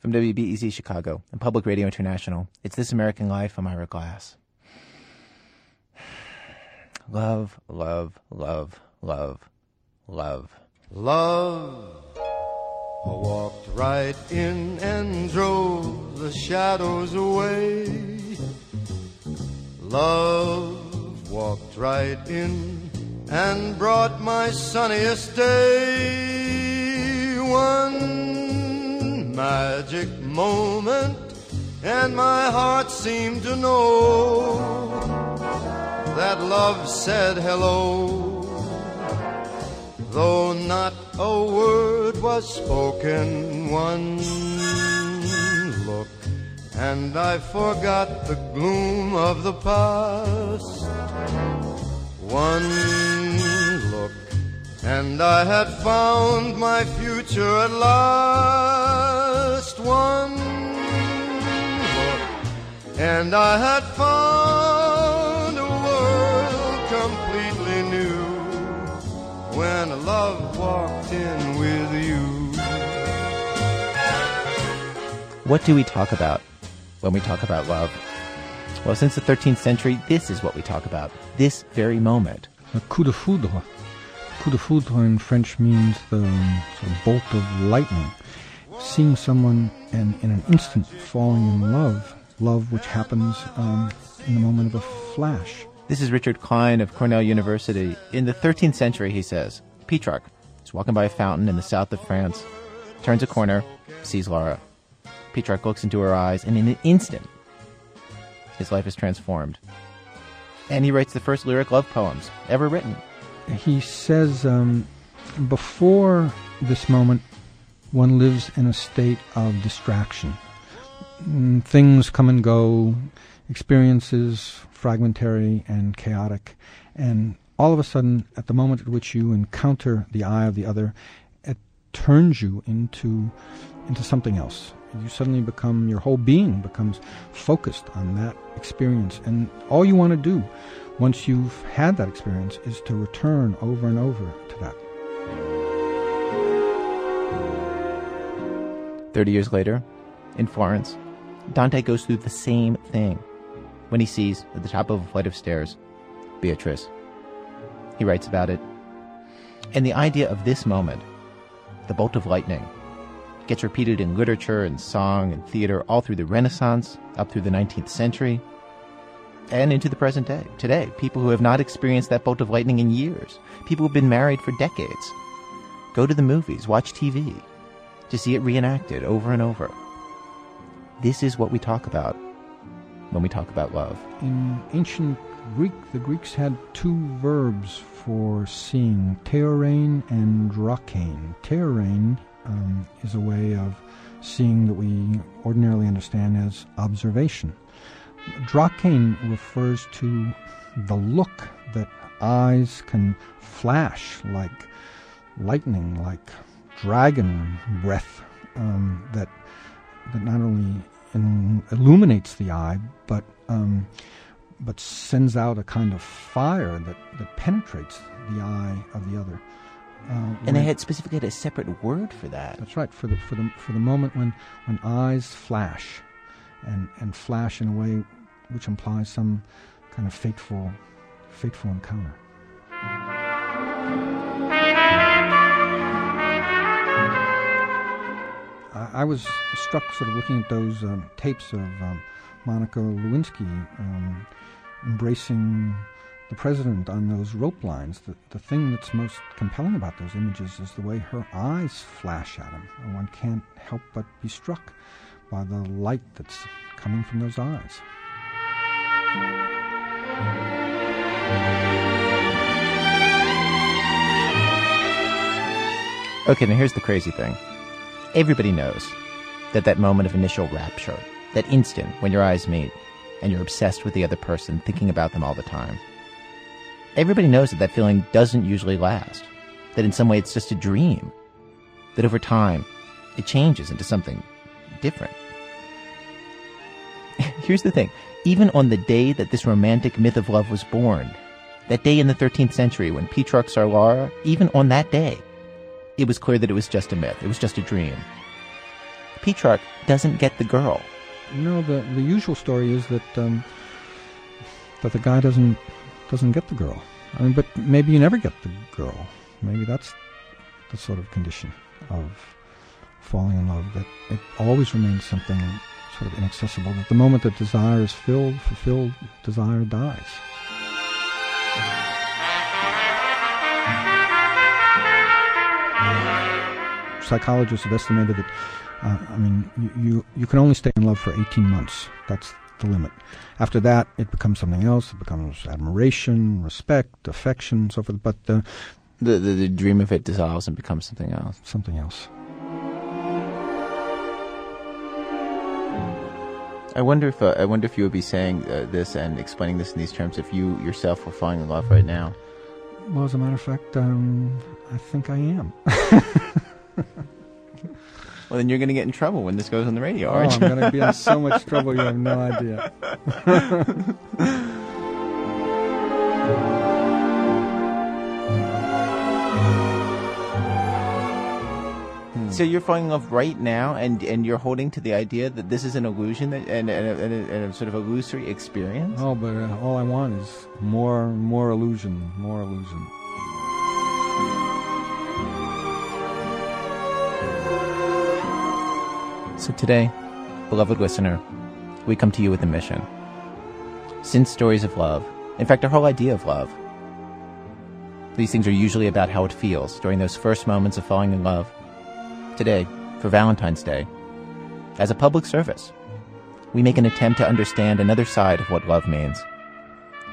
From WBEZ Chicago and Public Radio International, it's This American Life. I'm Ira Glass. Love, love, love, love, love. Love walked right in and drove the shadows away. Love walked right in and brought my sunniest day. One magic moment, and my heart seemed to know that love said hello though not a word was spoken. One look, and I forgot the gloom of the past. One look, and I had found my future at last. One look, and I had found a world completely new when love walked in with you. What do we talk about when we talk about love? Well, since the 13th century, this is what we talk about. This very moment. A coup de foudre. Coup de foudre in French means the um, sort of bolt of lightning. Seeing someone and in an instant falling in love, love which happens um, in the moment of a flash. This is Richard Klein of Cornell University. In the 13th century, he says, Petrarch is walking by a fountain in the south of France, turns a corner, sees Laura. Petrarch looks into her eyes, and in an instant, his life is transformed. And he writes the first lyric love poems ever written. He says, um, before this moment, one lives in a state of distraction. Mm, Things come and go, experiences fragmentary and chaotic, and all of a sudden, at the moment at which you encounter the eye of the other, it turns you into into something else. You suddenly become your whole being becomes focused on that experience, and all you want to do once you've had that experience is to return over and over to that. Thirty years later, in Florence, Dante goes through the same thing when he sees at the top of a flight of stairs Beatrice. He writes about it. And the idea of this moment, the bolt of lightning, gets repeated in literature and song and theater all through the Renaissance, up through the 19th century, and into the present day. Today, people who have not experienced that bolt of lightning in years, people who've been married for decades, go to the movies, watch TV, to see it reenacted over and over. This is what we talk about when we talk about love. In ancient Greek, the Greeks had two verbs for seeing, theorein and drakain. Theorein um, is a way of seeing that we ordinarily understand as observation. Drakain refers to the look that eyes can flash like lightning, like dragon breath, um, that that not only in, illuminates the eye, but um, but sends out a kind of fire that, that penetrates the eye of the other. Uh, And they had specifically had a separate word for that. that's right for the for the for the moment when when eyes flash, and and flash in a way which implies some kind of fateful fateful encounter. I, was struck sort of looking at those um, tapes of um, Monica Lewinsky um, embracing the president on those rope lines. The, the thing that's most compelling about those images is the way her eyes flash at him. One can't help but be struck by the light that's coming from those eyes. Okay, now here's the crazy thing. Everybody knows that that moment of initial rapture, that instant when your eyes meet and you're obsessed with the other person, thinking about them all the time. Everybody knows that that feeling doesn't usually last, that in some way it's just a dream, that over time it changes into something different. Here's the thing even on the day that this romantic myth of love was born, that day in the 13th century when Petrarch saw Laura, even on that day, it was clear that it was just a myth, it was just a dream. Petrarch doesn't get the girl. No, the the usual story is that um, that the guy doesn't doesn't get the girl. I mean, but maybe you never get the girl. Maybe that's the sort of condition of falling in love. That it always remains something sort of inaccessible. That the moment that desire is filled, fulfilled, desire dies. Psychologists have estimated that uh, I mean, you, you, can only stay in love for 18 months. That's the limit. After that, it becomes something else. It becomes admiration, respect, affection, so forth. But uh, The, the the dream of it dissolves and becomes something else. something else. I wonder if uh, I wonder if you would be saying uh, this and explaining this in these terms if you yourself were falling in love right now. Well, as a matter of fact, um, I think I am. Well, then you're going to get in trouble when this goes on the radio, Oh, aren't I'm going to be in so much trouble you have no idea. So you're falling in love right now, and and you're holding to the idea that this is an illusion that, and, and, a, and, a, and a sort of illusory experience. Oh, but uh, all I want is more, more illusion, more illusion. Today, beloved listener, we come to you with a mission. Since stories of love, in fact, our whole idea of love, these things are usually about how it feels during those first moments of falling in love. Today, for Valentine's Day, as a public service, we make an attempt to understand another side of what love means.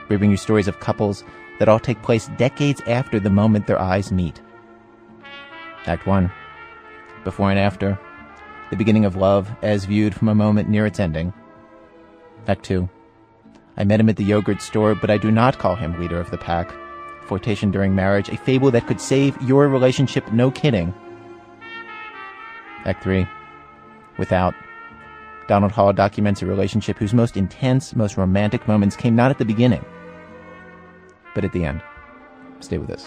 We bring you stories of couples that all take place decades after the moment their eyes meet. Act 1 Before and After the beginning of love as viewed from a moment near its ending. Act 2. I met him at the yogurt store, but I do not call him leader of the pack. Flirtation during marriage, a fable that could save your relationship, no kidding. Act 3. Without. Donald Hall documents a relationship whose most intense, most romantic moments came not at the beginning, but at the end. Stay with us.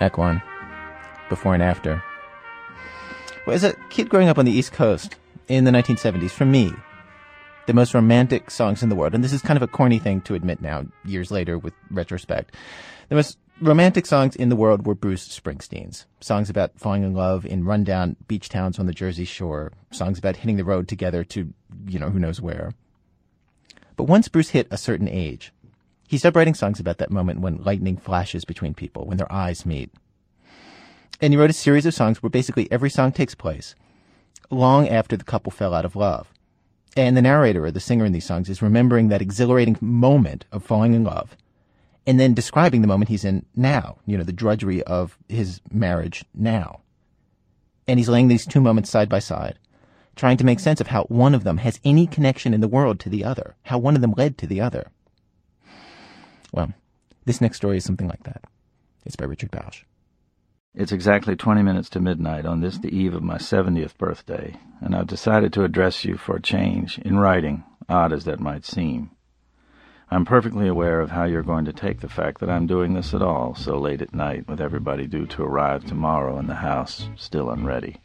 1. Before and after. Well, as a kid growing up on the East Coast in the 1970s, for me, the most romantic songs in the world, and this is kind of a corny thing to admit now, years later with retrospect, the most romantic songs in the world were Bruce Springsteen's. Songs about falling in love in rundown beach towns on the Jersey Shore. Songs about hitting the road together to, you know, who knows where. But once Bruce hit a certain age, he started writing songs about that moment when lightning flashes between people, when their eyes meet. And he wrote a series of songs where basically every song takes place long after the couple fell out of love. And the narrator or the singer in these songs is remembering that exhilarating moment of falling in love and then describing the moment he's in now, you know, the drudgery of his marriage now. And he's laying these two moments side by side, trying to make sense of how one of them has any connection in the world to the other, how one of them led to the other. Well, this next story is something like that. It's by Richard Bausch. It's exactly 20 minutes to midnight on this, the eve of my 70th birthday, and I've decided to address you for a change in writing, odd as that might seem. I'm perfectly aware of how you're going to take the fact that I'm doing this at all so late at night with everybody due to arrive tomorrow and the house still unready.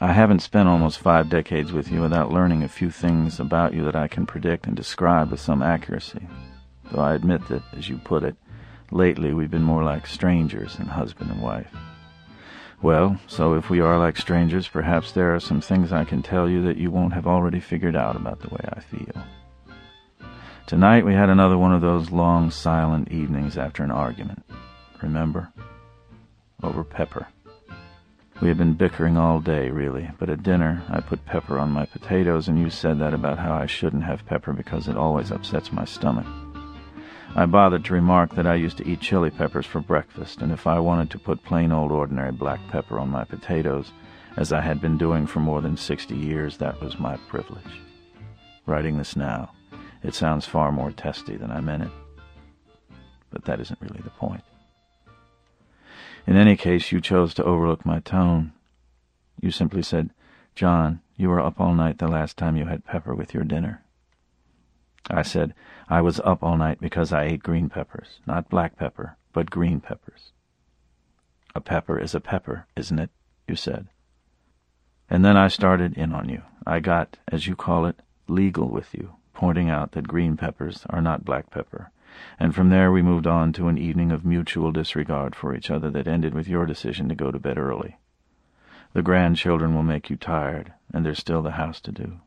I haven't spent almost five decades with you without learning a few things about you that I can predict and describe with some accuracy, though I admit that, as you put it, lately we've been more like strangers than husband and wife. Well, so if we are like strangers, perhaps there are some things I can tell you that you won't have already figured out about the way I feel. Tonight we had another one of those long, silent evenings after an argument. Remember? Over pepper. We had been bickering all day, really, but at dinner I put pepper on my potatoes, and you said that about how I shouldn't have pepper because it always upsets my stomach. I bothered to remark that I used to eat chili peppers for breakfast, and if I wanted to put plain old ordinary black pepper on my potatoes, as I had been doing for more than sixty years, that was my privilege. Writing this now, it sounds far more testy than I meant it. But that isn't really the point. In any case, you chose to overlook my tone. You simply said, John, you were up all night the last time you had pepper with your dinner. I said, I was up all night because I ate green peppers. Not black pepper, but green peppers. A pepper is a pepper, isn't it? You said. And then I started in on you. I got, as you call it, legal with you, pointing out that green peppers are not black pepper. And from there we moved on to an evening of mutual disregard for each other that ended with your decision to go to bed early. The grandchildren will make you tired, and there's still the house to do.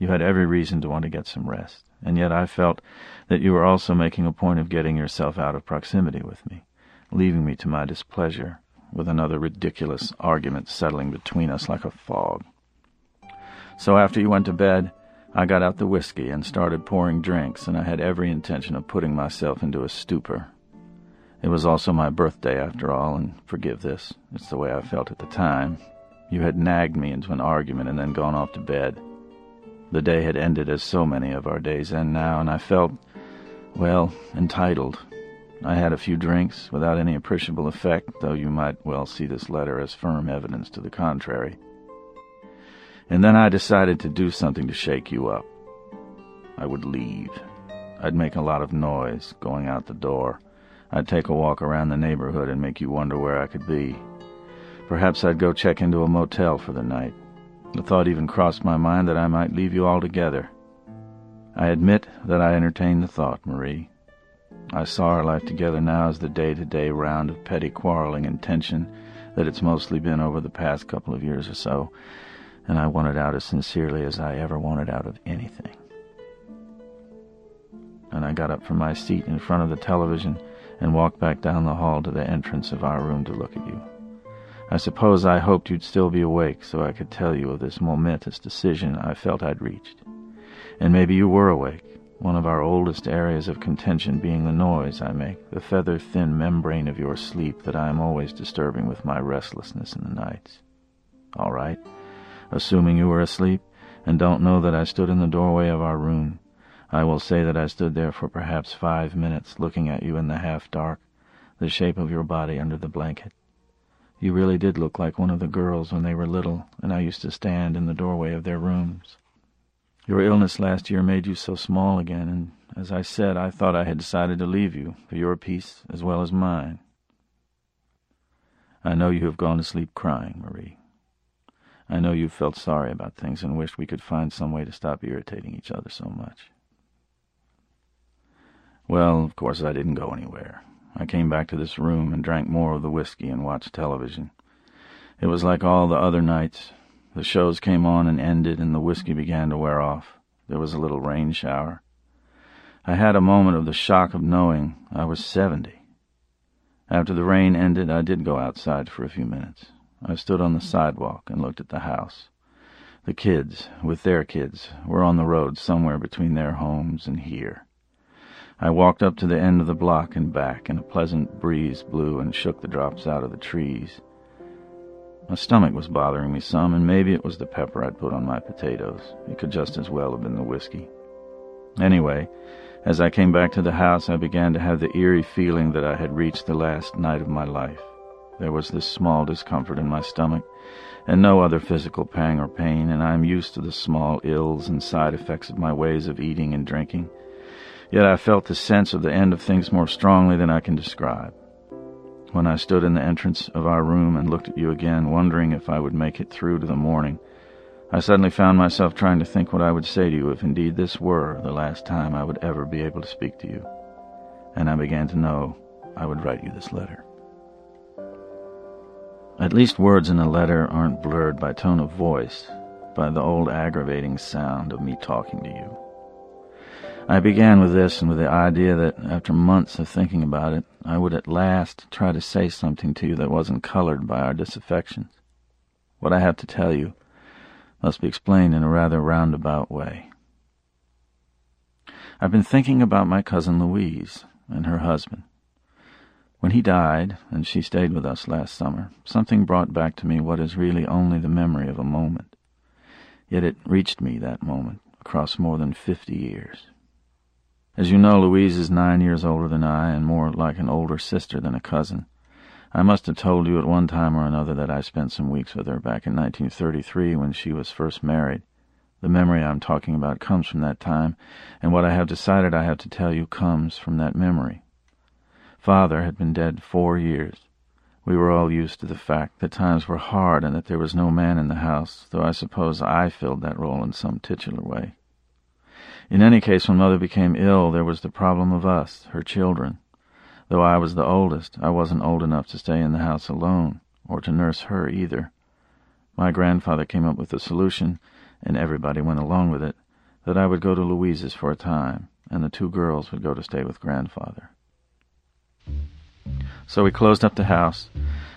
You had every reason to want to get some rest, and yet I felt that you were also making a point of getting yourself out of proximity with me, leaving me to my displeasure, with another ridiculous argument settling between us like a fog. So after you went to bed, I got out the whiskey and started pouring drinks, and I had every intention of putting myself into a stupor. It was also my birthday, after all, and forgive this, it's the way I felt at the time. You had nagged me into an argument and then gone off to bed. The day had ended as so many of our days end now, and I felt, well, entitled. I had a few drinks without any appreciable effect, though you might well see this letter as firm evidence to the contrary. And then I decided to do something to shake you up. I would leave. I'd make a lot of noise going out the door. I'd take a walk around the neighborhood and make you wonder where I could be. Perhaps I'd go check into a motel for the night. The thought even crossed my mind that I might leave you altogether. I admit that I entertained the thought, Marie. I saw our life together now as the day-to-day round of petty quarreling and tension that it's mostly been over the past couple of years or so, and I wanted out as sincerely as I ever wanted out of anything. And I got up from my seat in front of the television and walked back down the hall to the entrance of our room to look at you. I suppose I hoped you'd still be awake so I could tell you of this momentous decision I felt I'd reached. And maybe you were awake, one of our oldest areas of contention being the noise I make, the feather-thin membrane of your sleep that I am always disturbing with my restlessness in the nights. All right assuming you were asleep, and don't know that I stood in the doorway of our room. I will say that I stood there for perhaps five minutes, looking at you in the half-dark, the shape of your body under the blanket. You really did look like one of the girls when they were little, and I used to stand in the doorway of their rooms. Your illness last year made you so small again, and as I said, I thought I had decided to leave you, for your peace as well as mine. I know you have gone to sleep crying, Marie. I know you've felt sorry about things and wished we could find some way to stop irritating each other so much. Well, of course I didn't go anywhere. I came back to this room and drank more of the whiskey and watched television. It was like all the other nights. The shows came on and ended, and the whiskey began to wear off. There was a little rain shower. I had a moment of the shock of knowing I was seventy. After the rain ended, I did go outside for a few minutes. I stood on the sidewalk and looked at the house. The kids, with their kids, were on the road somewhere between their homes and here. I walked up to the end of the block and back, and a pleasant breeze blew and shook the drops out of the trees. My stomach was bothering me some, and maybe it was the pepper I'd put on my potatoes. It could just as well have been the whiskey. Anyway, as I came back to the house, I began to have the eerie feeling that I had reached the last night of my life. There was this small discomfort in my stomach, and no other physical pang or pain, and I am used to the small ills and side effects of my ways of eating and drinking. Yet I felt the sense of the end of things more strongly than I can describe. When I stood in the entrance of our room and looked at you again, wondering if I would make it through to the morning, I suddenly found myself trying to think what I would say to you if indeed this were the last time I would ever be able to speak to you. And I began to know I would write you this letter. At least words in a letter aren't blurred by tone of voice, by the old aggravating sound of me talking to you. I began with this and with the idea that after months of thinking about it, I would at last try to say something to you that wasn't colored by our disaffections. What I have to tell you must be explained in a rather roundabout way. I've been thinking about my cousin Louise and her husband. When he died, and she stayed with us last summer, something brought back to me what is really only the memory of a moment. Yet it reached me, that moment, across more than fifty years. As you know, Louise is nine years older than I, and more like an older sister than a cousin. I must have told you at one time or another that I spent some weeks with her back in 1933 when she was first married, The memory I'm talking about comes from that time, and what I have decided I have to tell you comes from that memory. Father had been dead four years. We were all used to the fact that times were hard and that there was no man in the house, though I suppose I filled that role in some titular way. In any case, when Mother became ill, there was the problem of us, her children. Though I was the oldest, I wasn't old enough to stay in the house alone, or to nurse her either. My grandfather came up with a solution, and everybody went along with it, that I would go to Louise's for a time, and the two girls would go to stay with grandfather. So we closed up the house,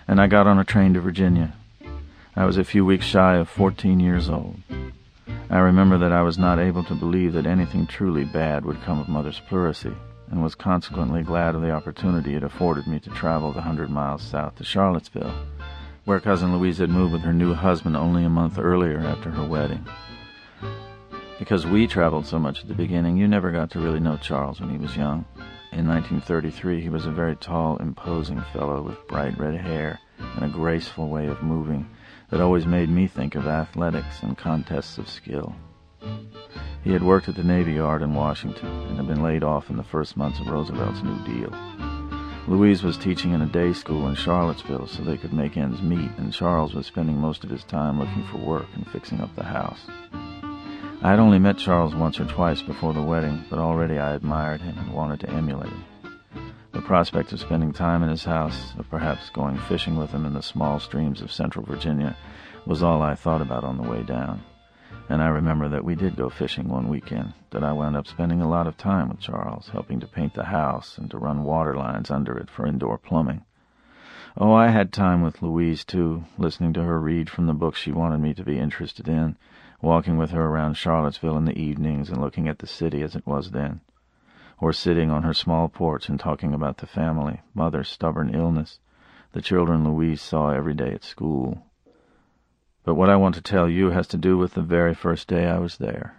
and I got on a train to Virginia. I was a few weeks shy of fourteen years old. I remember that I was not able to believe that anything truly bad would come of Mother's pleurisy, and was consequently glad of the opportunity it afforded me to travel the hundred miles south to Charlottesville where Cousin Louise had moved with her new husband only a month earlier after her wedding. Because we traveled so much at the beginning, you never got to really know Charles when he was young. In 1933, he was a very tall, imposing fellow with bright red hair and a graceful way of moving that always made me think of athletics and contests of skill. He had worked at the Navy Yard in Washington and had been laid off in the first months of Roosevelt's New Deal. Louise was teaching in a day school in Charlottesville so they could make ends meet, and Charles was spending most of his time looking for work and fixing up the house. I had only met Charles once or twice before the wedding, but already I admired him and wanted to emulate him. The prospect of spending time in his house, of perhaps going fishing with him in the small streams of central Virginia, was all I thought about on the way down. And I remember that we did go fishing one weekend, that I wound up spending a lot of time with Charles, helping to paint the house and to run water lines under it for indoor plumbing. Oh, I had time with Louise, too, listening to her read from the books she wanted me to be interested in, walking with her around Charlottesville in the evenings and looking at the city as it was then, or sitting on her small porch and talking about the family, mother's stubborn illness, the children Louise saw every day at school, but what I want to tell you has to do with the very first day I was there.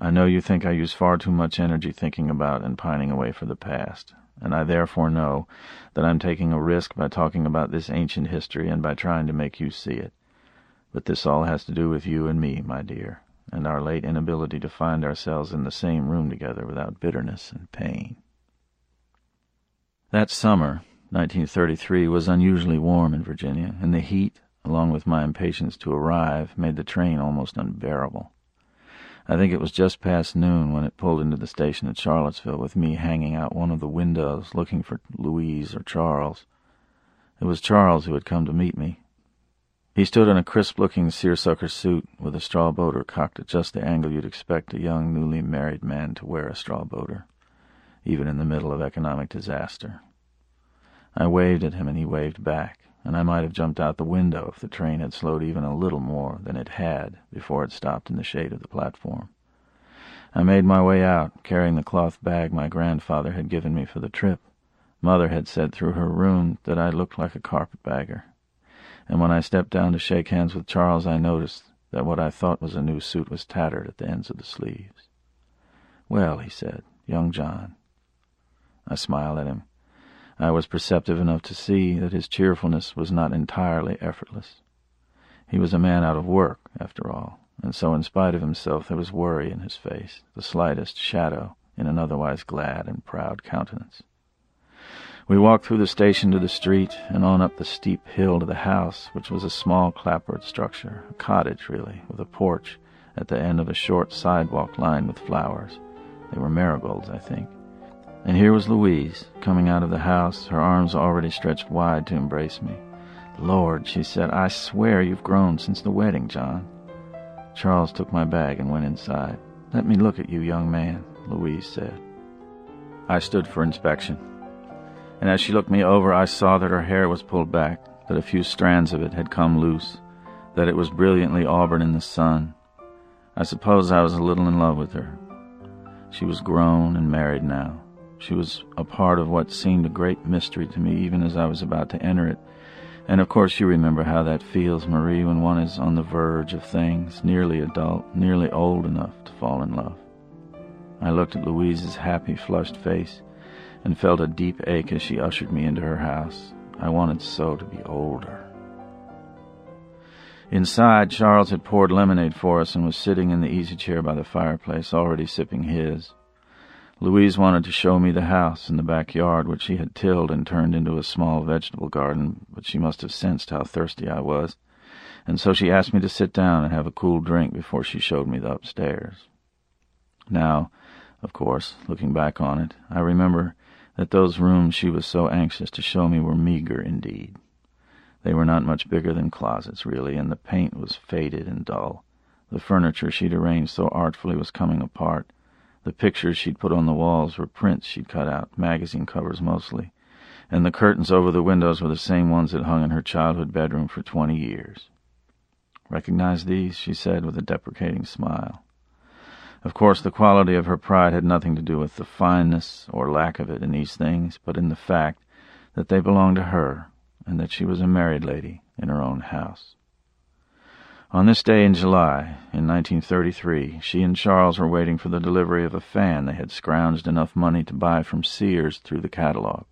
I know you think I use far too much energy thinking about and pining away for the past, and I therefore know that I'm taking a risk by talking about this ancient history and by trying to make you see it. But this all has to do with you and me, my dear, and our late inability to find ourselves in the same room together without bitterness and pain. That summer, 1933, was unusually warm in Virginia, and the heat, along with my impatience to arrive, made the train almost unbearable. I think it was just past noon when it pulled into the station at Charlottesville with me hanging out one of the windows looking for Louise or Charles. It was Charles who had come to meet me. He stood in a crisp-looking seersucker suit with a straw boater cocked at just the angle you'd expect a young newly married man to wear a straw boater, even in the middle of economic disaster. I waved at him and he waved back and I might have jumped out the window if the train had slowed even a little more than it had before it stopped in the shade of the platform. I made my way out, carrying the cloth bag my grandfather had given me for the trip. Mother had said through her room that I looked like a carpetbagger. And when I stepped down to shake hands with Charles, I noticed that what I thought was a new suit was tattered at the ends of the sleeves. Well, he said, young John. I smiled at him. I was perceptive enough to see that his cheerfulness was not entirely effortless. He was a man out of work, after all, and so in spite of himself there was worry in his face, the slightest shadow in an otherwise glad and proud countenance. We walked through the station to the street and on up the steep hill to the house, which was a small clapboard structure, a cottage really, with a porch at the end of a short sidewalk lined with flowers. They were marigolds, I think. And here was Louise, coming out of the house, her arms already stretched wide to embrace me. Lord, she said, I swear you've grown since the wedding, John. Charles took my bag and went inside. Let me look at you, young man, Louise said. I stood for inspection. And as she looked me over, I saw that her hair was pulled back, that a few strands of it had come loose, that it was brilliantly auburn in the sun. I suppose I was a little in love with her. She was grown and married now. She was a part of what seemed a great mystery to me even as I was about to enter it. And of course you remember how that feels, Marie, when one is on the verge of things, nearly adult, nearly old enough to fall in love. I looked at Louise's happy, flushed face and felt a deep ache as she ushered me into her house. I wanted so to be older. Inside, Charles had poured lemonade for us and was sitting in the easy chair by the fireplace, already sipping his. Louise wanted to show me the house and the backyard, which she had tilled and turned into a small vegetable garden, but she must have sensed how thirsty I was, and so she asked me to sit down and have a cool drink before she showed me the upstairs. Now, of course, looking back on it, I remember that those rooms she was so anxious to show me were meager indeed. They were not much bigger than closets, really, and the paint was faded and dull. The furniture she'd arranged so artfully was coming apart. The pictures she'd put on the walls were prints she'd cut out, magazine covers mostly, and the curtains over the windows were the same ones that hung in her childhood bedroom for twenty years. Recognize these? she said with a deprecating smile. Of course, the quality of her pride had nothing to do with the fineness or lack of it in these things, but in the fact that they belonged to her and that she was a married lady in her own house. On this day in July, in 1933, she and Charles were waiting for the delivery of a fan they had scrounged enough money to buy from Sears through the catalog.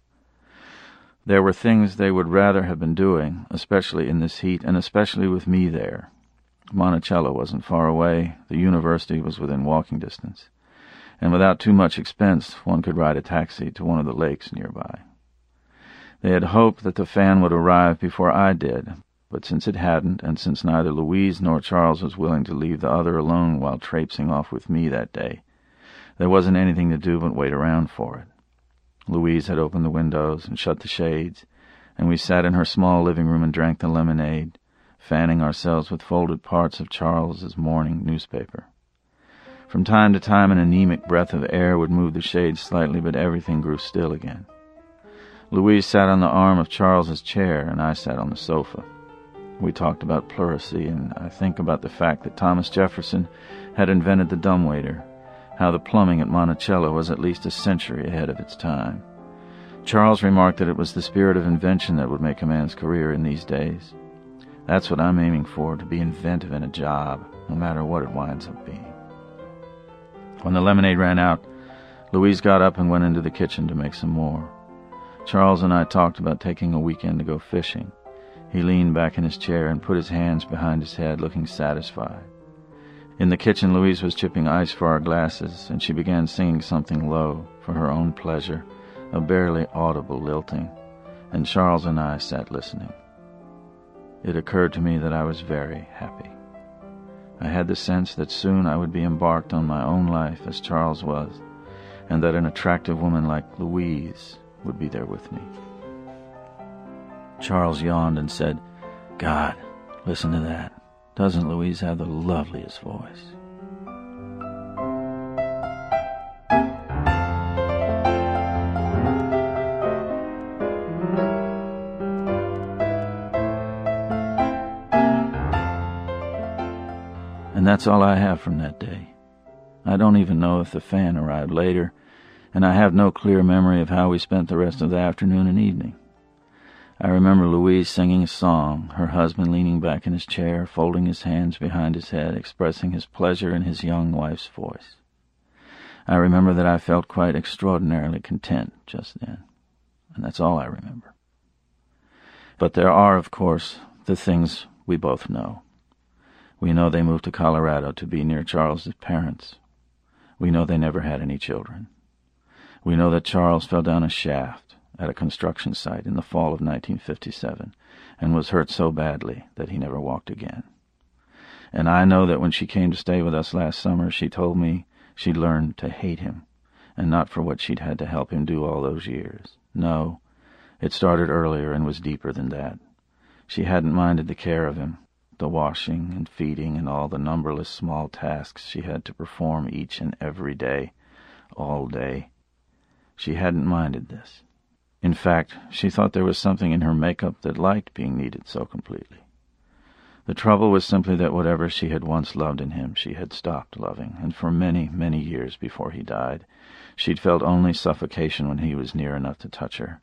There were things they would rather have been doing, especially in this heat, and especially with me there. Monticello wasn't far away, the university was within walking distance, and without too much expense one could ride a taxi to one of the lakes nearby. They had hoped that the fan would arrive before I did, but since it hadn't, and since neither Louise nor Charles was willing to leave the other alone while traipsing off with me that day, there wasn't anything to do but wait around for it. Louise had opened the windows and shut the shades, and we sat in her small living room and drank the lemonade, fanning ourselves with folded parts of Charles's morning newspaper. From time to time an anemic breath of air would move the shades slightly, but everything grew still again. Louise sat on the arm of Charles's chair, and I sat on the sofa. We talked about pleurisy, and I think about the fact that Thomas Jefferson had invented the dumbwaiter, how the plumbing at Monticello was at least a century ahead of its time. Charles remarked that it was the spirit of invention that would make a man's career in these days. That's what I'm aiming for, to be inventive in a job, no matter what it winds up being. When the lemonade ran out, Louise got up and went into the kitchen to make some more. Charles and I talked about taking a weekend to go fishing. He leaned back in his chair and put his hands behind his head, looking satisfied. In the kitchen, Louise was chipping ice for our glasses, and she began singing something low, for her own pleasure, a barely audible lilting, and Charles and I sat listening. It occurred to me that I was very happy. I had the sense that soon I would be embarked on my own life as Charles was, and that an attractive woman like Louise would be there with me. Charles yawned and said, God, listen to that. Doesn't Louise have the loveliest voice? That's all I have from that day. I don't even know if the fan arrived later and I have no clear memory of how we spent the rest of the afternoon and evening. I remember Louise singing a song, her husband leaning back in his chair, folding his hands behind his head, expressing his pleasure in his young wife's voice. I remember that I felt quite extraordinarily content just then, and that's all I remember. But there are, of course, the things we both know. We know they moved to Colorado to be near Charles's parents. We know they never had any children. We know that Charles fell down a shaft at a construction site in the fall of 1957 and was hurt so badly that he never walked again. And I know that when she came to stay with us last summer, she told me she'd learned to hate him, and not for what she'd had to help him do all those years. No, it started earlier and was deeper than that. She hadn't minded the care of him, the washing and feeding and all the numberless small tasks she had to perform each and every day, all day. She hadn't minded this. In fact, she thought there was something in her makeup that liked being needed so completely. The trouble was simply that whatever she had once loved in him she had stopped loving, and for many, many years before he died, she'd felt only suffocation when he was near enough to touch her,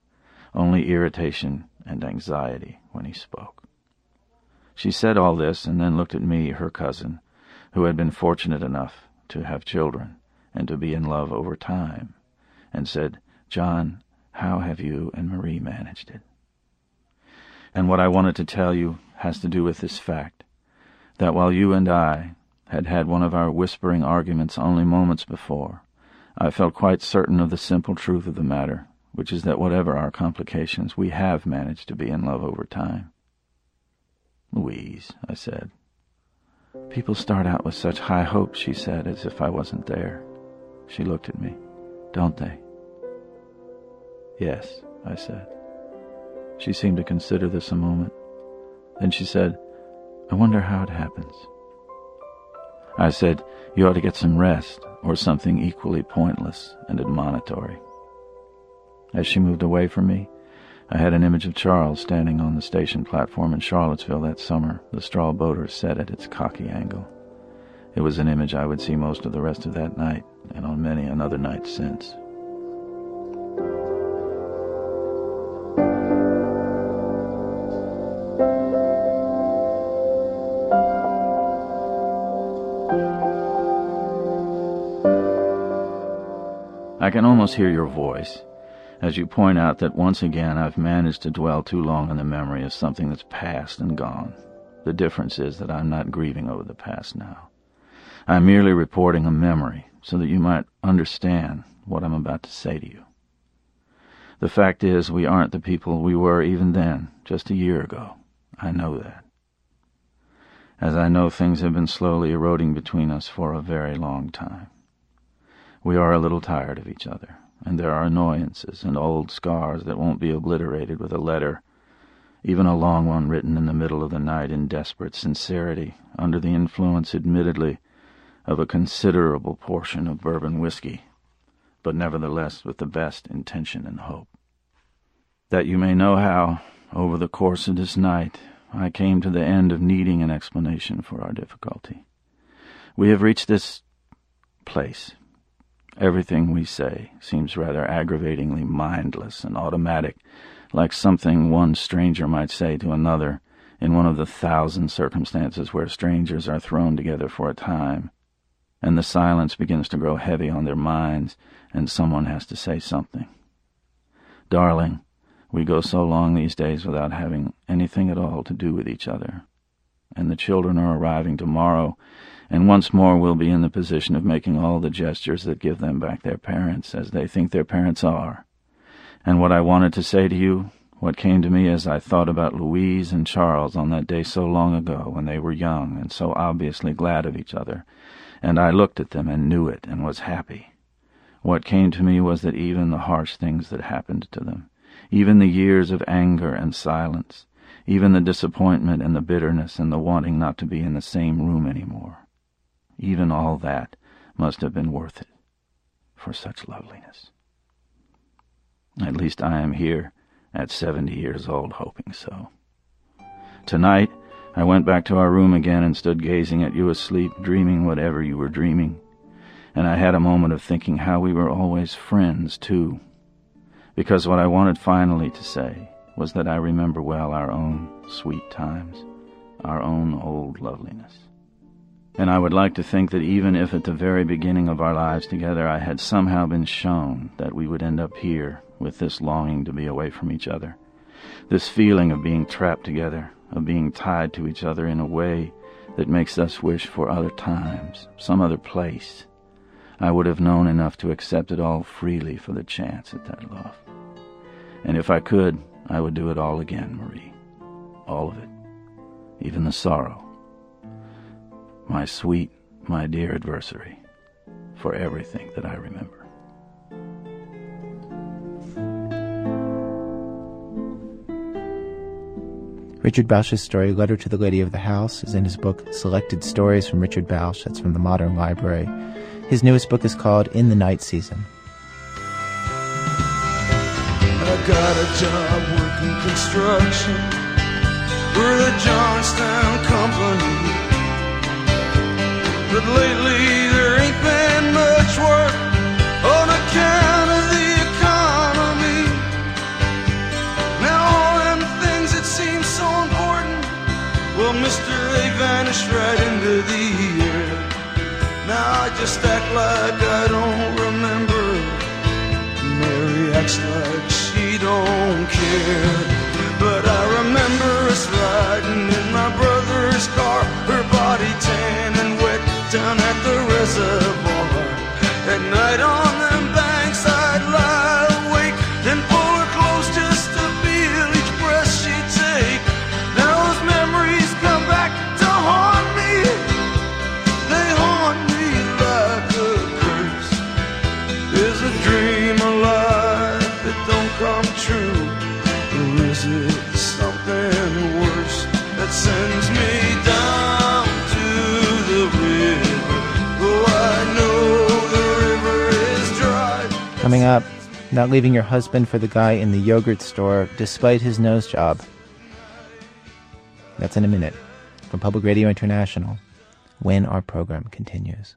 only irritation and anxiety when he spoke. She said all this and then looked at me, her cousin, who had been fortunate enough to have children and to be in love over time and said, John, how have you and Marie managed it? And what I wanted to tell you has to do with this fact that while you and I had had one of our whispering arguments only moments before, I felt quite certain of the simple truth of the matter, which is that whatever our complications, we have managed to be in love over time. Louise, I said. People start out with such high hopes, she said, as if I wasn't there. She looked at me. Don't they? Yes, I said. She seemed to consider this a moment. Then she said, I wonder how it happens. I said, You ought to get some rest, or something equally pointless and admonitory. As she moved away from me, I had an image of Charles standing on the station platform in Charlottesville that summer, the straw boater set at its cocky angle. It was an image I would see most of the rest of that night, and on many another night since. I can almost hear your voice as you point out that once again I've managed to dwell too long on the memory of something that's past and gone. The difference is that I'm not grieving over the past now. I'm merely reporting a memory so that you might understand what I'm about to say to you. The fact is, we aren't the people we were even then, just a year ago. I know that. As I know things have been slowly eroding between us for a very long time. We are a little tired of each other, and there are annoyances and old scars that won't be obliterated with a letter, even a long one written in the middle of the night in desperate sincerity, under the influence, admittedly, of a considerable portion of bourbon whiskey, but nevertheless with the best intention and hope. That you may know how, over the course of this night, I came to the end of needing an explanation for our difficulty. We have reached this place Everything we say seems rather aggravatingly mindless and automatic, like something one stranger might say to another in one of the thousand circumstances where strangers are thrown together for a time, and the silence begins to grow heavy on their minds, and someone has to say something. Darling, we go so long these days without having anything at all to do with each other, and the children are arriving tomorrow, and once more will be in the position of making all the gestures that give them back their parents as they think their parents are. And what I wanted to say to you, what came to me as I thought about Louise and Charles on that day so long ago when they were young and so obviously glad of each other, and I looked at them and knew it and was happy. What came to me was that even the harsh things that happened to them, even the years of anger and silence, even the disappointment and the bitterness and the wanting not to be in the same room any more, even all that must have been worth it for such loveliness. At least I am here at seventy years old hoping so. Tonight I went back to our room again and stood gazing at you asleep, dreaming whatever you were dreaming. And I had a moment of thinking how we were always friends, too. Because what I wanted finally to say was that I remember well our own sweet times, our own old loveliness. And I would like to think that even if at the very beginning of our lives together I had somehow been shown that we would end up here with this longing to be away from each other, this feeling of being trapped together, of being tied to each other in a way that makes us wish for other times, some other place, I would have known enough to accept it all freely for the chance at that love. And if I could, I would do it all again, Marie. All of it. Even the sorrow my sweet, my dear adversary, for everything that I remember. Richard Bausch's story, Letter to the Lady of the House, is in his book Selected Stories from Richard Bausch. That's from the Modern Library. His newest book is called In the Night Season. I got a job working construction for the Johnstown Company. But lately there ain't been much work on account of the economy. Now all them things that seem so important, well, mister, they vanished right into the air. Now I just act like I don't remember. Mary acts like she don't care. But I remember us riding in my brother's car, her body come down at the reservoir at night on the not leaving your husband for the guy in the yogurt store despite his nose job. That's in a minute. From Public Radio International, when our program continues.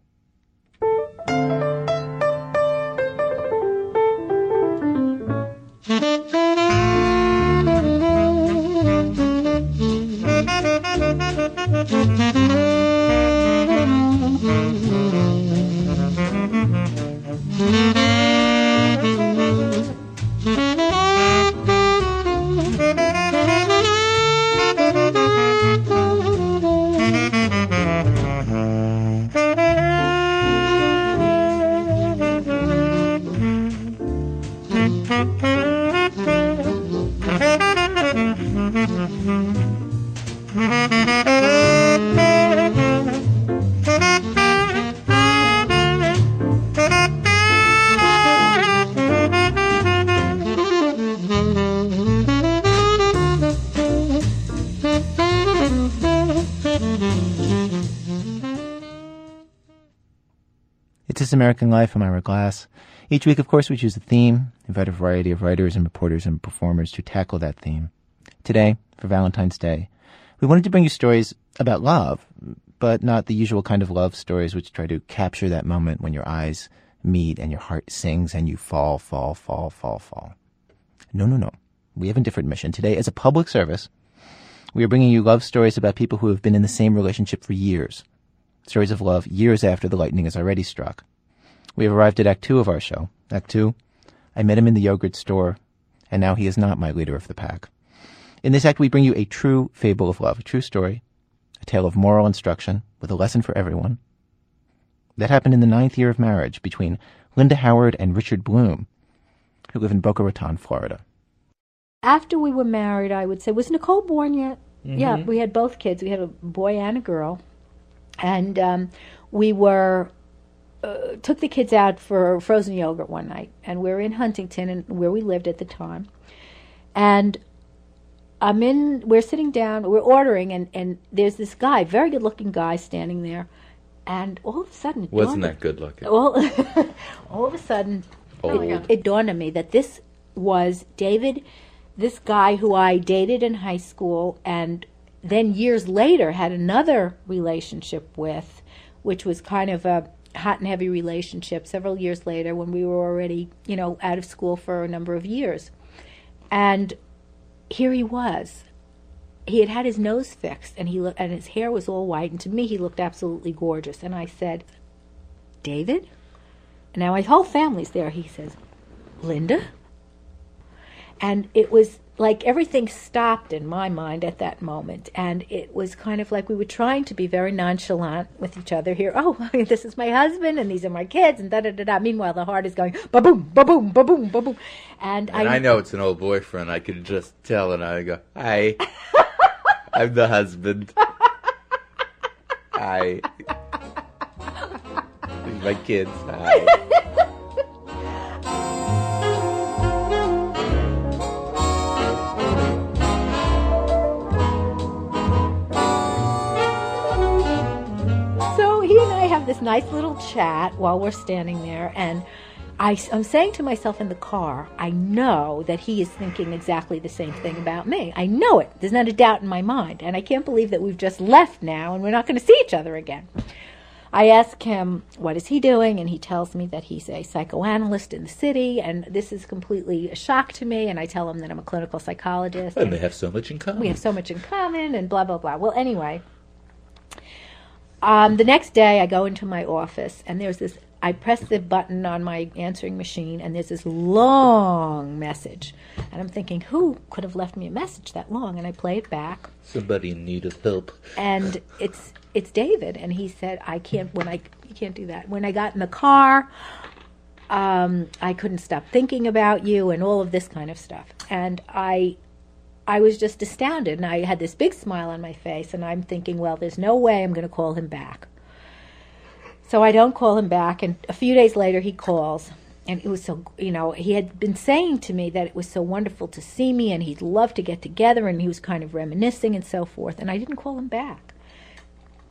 American Life. I'm Ira Glass. Each week, of course, we choose a theme, invite a variety of writers and reporters and performers to tackle that theme. Today, for Valentine's Day, we wanted to bring you stories about love, but not the usual kind of love stories which try to capture that moment when your eyes meet and your heart sings and you fall, fall, fall, fall, fall. No, no, no. We have a different mission. Today, as a public service, we are bringing you love stories about people who have been in the same relationship for years. Stories of love years after the lightning has already struck. We have arrived at Act Two of our show. Act Two, I met him in the yogurt store, and now he is not my leader of the pack. In this act, we bring you a true fable of love, a true story, a tale of moral instruction with a lesson for everyone. That happened in the ninth year of marriage between Linda Howard and Richard Bloom, who live in Boca Raton, Florida. after we were married, I would say, was Nicole born yet? Yeah, we had both kids. We had a boy and a girl, and um, we were uh, took the kids out for frozen yogurt one night, and we were in Huntington, and where we lived at the time, and I'm in. We're sitting down. We're ordering, and and there's this guy, very good looking guy, standing there, and all of a sudden, Wasn't that good looking? all, all of a sudden, Old. it dawned on me that this was David, this guy who I dated in high school, and then years later had another relationship with, which was kind of a hot and heavy relationship several years later when we were already, you know, out of school for a number of years. And here he was. He had had his nose fixed, and he looked, and his hair was all white, and to me he looked absolutely gorgeous. And I said, David? And now my whole family's there. He says, Linda? And it was like everything stopped in my mind at that moment. And it was kind of like we were trying to be very nonchalant with each other here. Oh, this is my husband, and these are my kids, and da da da da. Meanwhile, the heart is going ba boom, ba boom, ba boom, ba boom. And, And I know it's an old boyfriend. I could just tell, and I go, "Hi, I'm the husband. Hi, my kids. Hi." This nice little chat while we're standing there, and I, am saying to myself in the car, I know that he is thinking exactly the same thing about me. I know it. There's not a doubt in my mind, and I can't believe that we've just left now and we're not going to see each other again. I ask him, what is he doing? And he tells me that he's a psychoanalyst in the city, and this is completely a shock to me. And I tell him that I'm a clinical psychologist. And they have so much in common. we have so much in common and blah blah blah well anyway um, the next day i go into my office and there's this i press the button on my answering machine and there's this long message and i'm thinking who could have left me a message that long and i play it back Somebody in need of help. and it's it's David, and he said, "I can't when I you can't do that. When I got in the car, um, I couldn't stop thinking about you and all of this kind of stuff." And I, I was just astounded, and I had this big smile on my face, and I'm thinking, "Well, there's no way I'm going to call him back." So I don't call him back, and a few days later he calls, and it was so you know he had been saying to me that it was so wonderful to see me and he'd love to get together and he was kind of reminiscing and so forth and i didn't call him back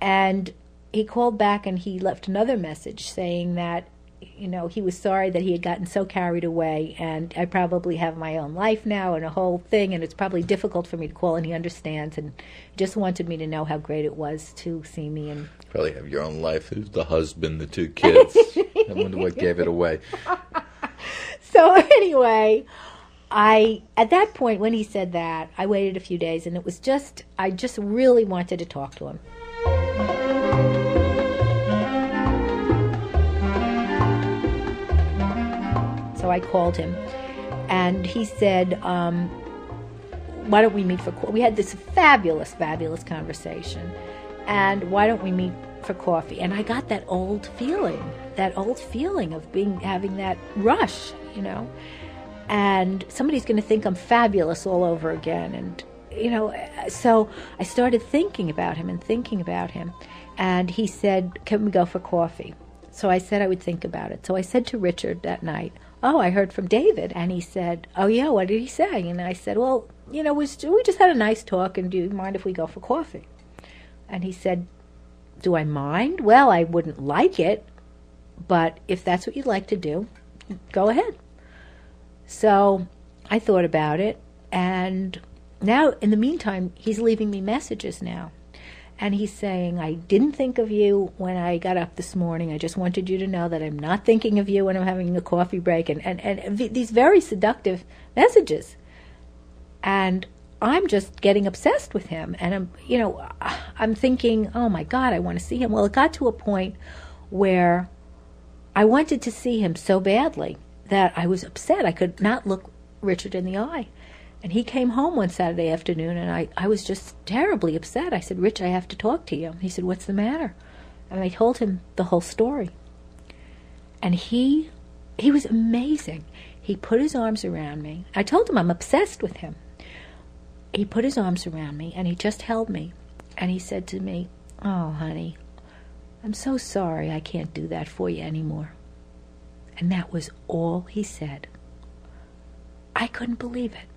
and he called back and he left another message saying that you know he was sorry that he had gotten so carried away and i probably have my own life now and a whole thing and it's probably difficult for me to call and he understands and just wanted me to know how great it was to see me and Probably have your own life. Who's the husband, the two kids? I wonder what gave it away. so anyway i at that point when he said that i waited a few days and it was just i just really wanted to talk to him i called him. And he said um, why don't we meet for co-? we had this fabulous fabulous conversation. And why don't we meet for coffee? And i got that old feeling that old feeling of being having that rush you know? And somebody's going to think i'm fabulous all over again. And you know so i started thinking about him and thinking about him. And he said can we go for coffee? So i said i would think about it. So i said to richard that night oh i heard from david and he said oh yeah what did he say and i said well you know we just had a nice talk and do you mind if we go for coffee and he said, Do I mind? Well, I wouldn't like it, but if that's what you'd like to do, go ahead. So I thought about it, and now, in the meantime, he's leaving me messages now. And he's saying, I didn't think of you when I got up this morning. I just wanted you to know that I'm not thinking of you when I'm having a coffee break. And, and, and these very seductive messages. And I'm just getting obsessed with him. And I'm, you know, I'm thinking, oh my God, I want to see him. Well, it got to a point where I wanted to see him so badly that I was upset. I could not look Richard in the eye. And he came home one Saturday afternoon, and I, I was just terribly upset. I said, Rich, I have to talk to you. He said, What's the matter? And I told him the whole story. And he he was amazing. He put his arms around me. I told him I'm obsessed with him. He put his arms around me and he just held me. And he said to me, Oh, honey, I'm so sorry I can't do that for you anymore. And that was all he said. I couldn't believe it.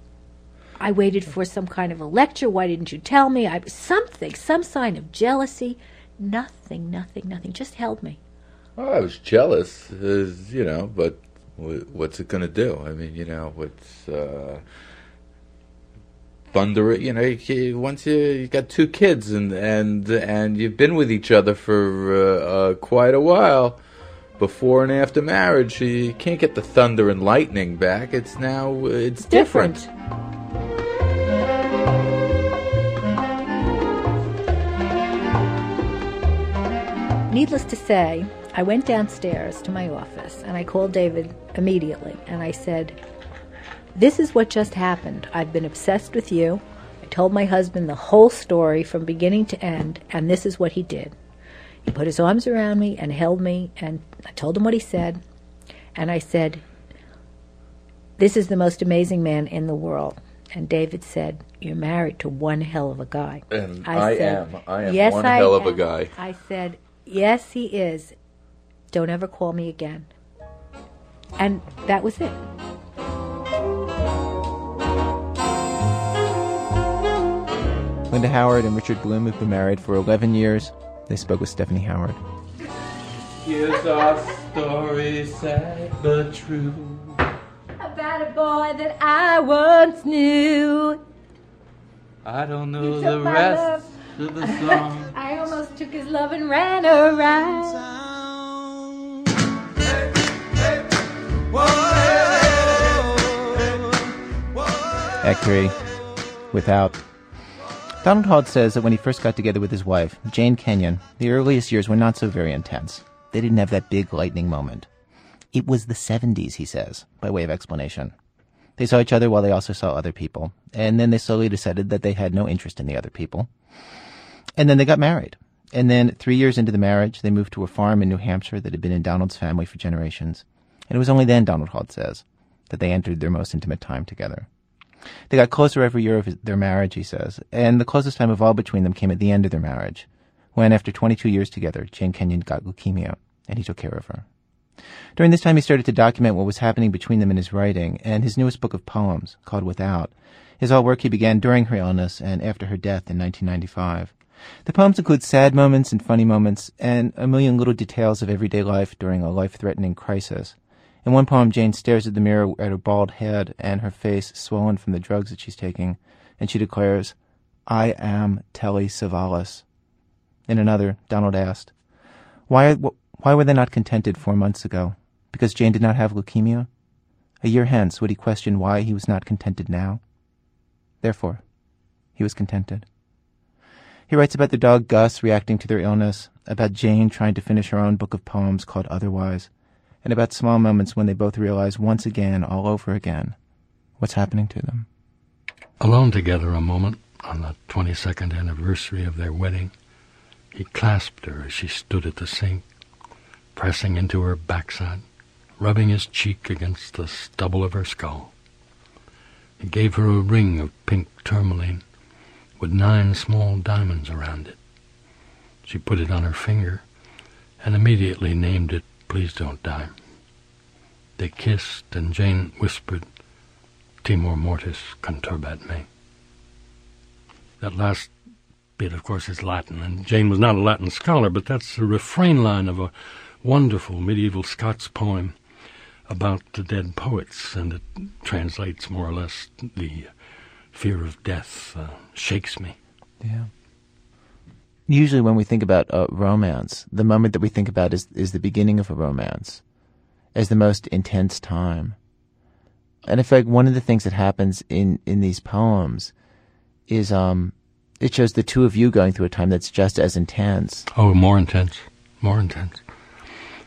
I waited for some kind of a lecture. Why didn't you tell me? I something, some sign of jealousy. Nothing, nothing, nothing. Just held me. Oh, I was jealous, uh, you know, but wh- what's it going to do? I mean, you know, what's uh, thunder? You know, you, once you you got two kids and and and you've been with each other for uh, uh, quite a while. Before and after marriage, you can't get the thunder and lightning back. It's now it's different. Needless to say, I went downstairs to my office and I called David immediately and I said, This is what just happened. I've been obsessed with you. I told my husband the whole story from beginning to end, and this is what he did. He put his arms around me and held me, and I told him what he said. And I said, This is the most amazing man in the world. And David said, You're married to one hell of a guy. And I said, am. I am yes, one I hell of a am." guy. I said, Yes, he is. Don't ever call me again. And that was it. Linda Howard and Richard Bloom have been married for 11 years. They spoke with Stephanie Howard. Here's our story, sad but true. About a boy that I once knew. I don't know the rest of the song. I almost took his love and ran around. 3, Without. Donald Hall says that when he first got together with his wife, Jane Kenyon, the earliest years were not so very intense. They didn't have that big lightning moment. It was the 70s, he says, by way of explanation. They saw each other while they also saw other people, and then they slowly decided that they had no interest in the other people. And then they got married. And then, three years into the marriage, they moved to a farm in New Hampshire that had been in Donald's family for generations. And it was only then, Donald Hall says, that they entered their most intimate time together. They got closer every year of his, their marriage, he says, and the closest time of all between them came at the end of their marriage, when, after 22 years together, Jane Kenyon got leukemia, and he took care of her. During this time, he started to document what was happening between them in his writing, and his newest book of poems, called Without, is all work he began during her illness and after her death in 1995. The poems include sad moments and funny moments, and a million little details of everyday life during a life-threatening crisis. In one poem, Jane stares at the mirror at her bald head and her face swollen from the drugs that she's taking, and she declares, I am Telly Savalas. In another, Donald asked, why, why were they not contented four months ago? Because Jane did not have leukemia? A year hence, would he question why he was not contented now? Therefore, he was contented. He writes about the dog Gus reacting to their illness, about Jane trying to finish her own book of poems called Otherwise, and about small moments when they both realize once again, all over again, what's happening to them. Alone together a moment on the 22nd anniversary of their wedding, he clasped her as she stood at the sink, pressing into her backside, rubbing his cheek against the stubble of her skull. He gave her a ring of pink tourmaline with nine small diamonds around it. She put it on her finger and immediately named it Please Don't Die. They kissed, and Jane whispered, Timor mortis conturbat me. That last bit, of course, is Latin, and Jane was not a Latin scholar, but that's the refrain line of a wonderful medieval Scots poem about the dead poets, and it translates more or less the fear of death uh, shakes me. Yeah. Usually, when we think about uh, romance, the moment that we think about is is the beginning of a romance, as the most intense time. And in fact, one of the things that happens in in these poems is um, it shows the two of you going through a time that's just as intense. Oh, more intense, more intense.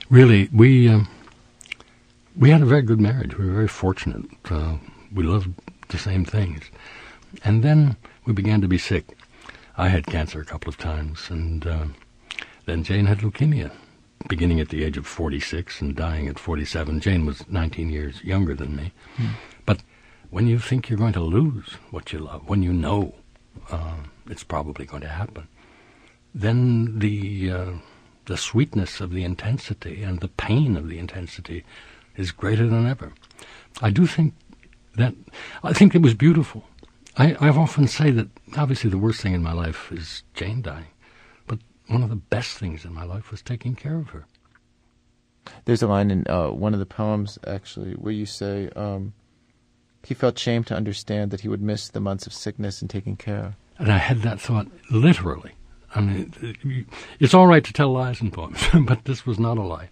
Really, we um, we had a very good marriage. We were very fortunate. Uh, we loved the same things. And then we began to be sick. I had cancer a couple of times, and uh, then Jane had leukemia, beginning at the age of 46 and dying at 47. Jane was 19 years younger than me. Hmm. But when you think you're going to lose what you love, when you know uh, it's probably going to happen, then the uh, the sweetness of the intensity and the pain of the intensity is greater than ever. I do think that I think it was beautiful. I, I've often say that obviously the worst thing in my life is Jane dying, but one of the best things in my life was taking care of her. There's a line in uh, one of the poems actually where you say um, he felt shame to understand that he would miss the months of sickness and taking care. And I had that thought literally. I mean, it's all right to tell lies in poems, but this was not a lie.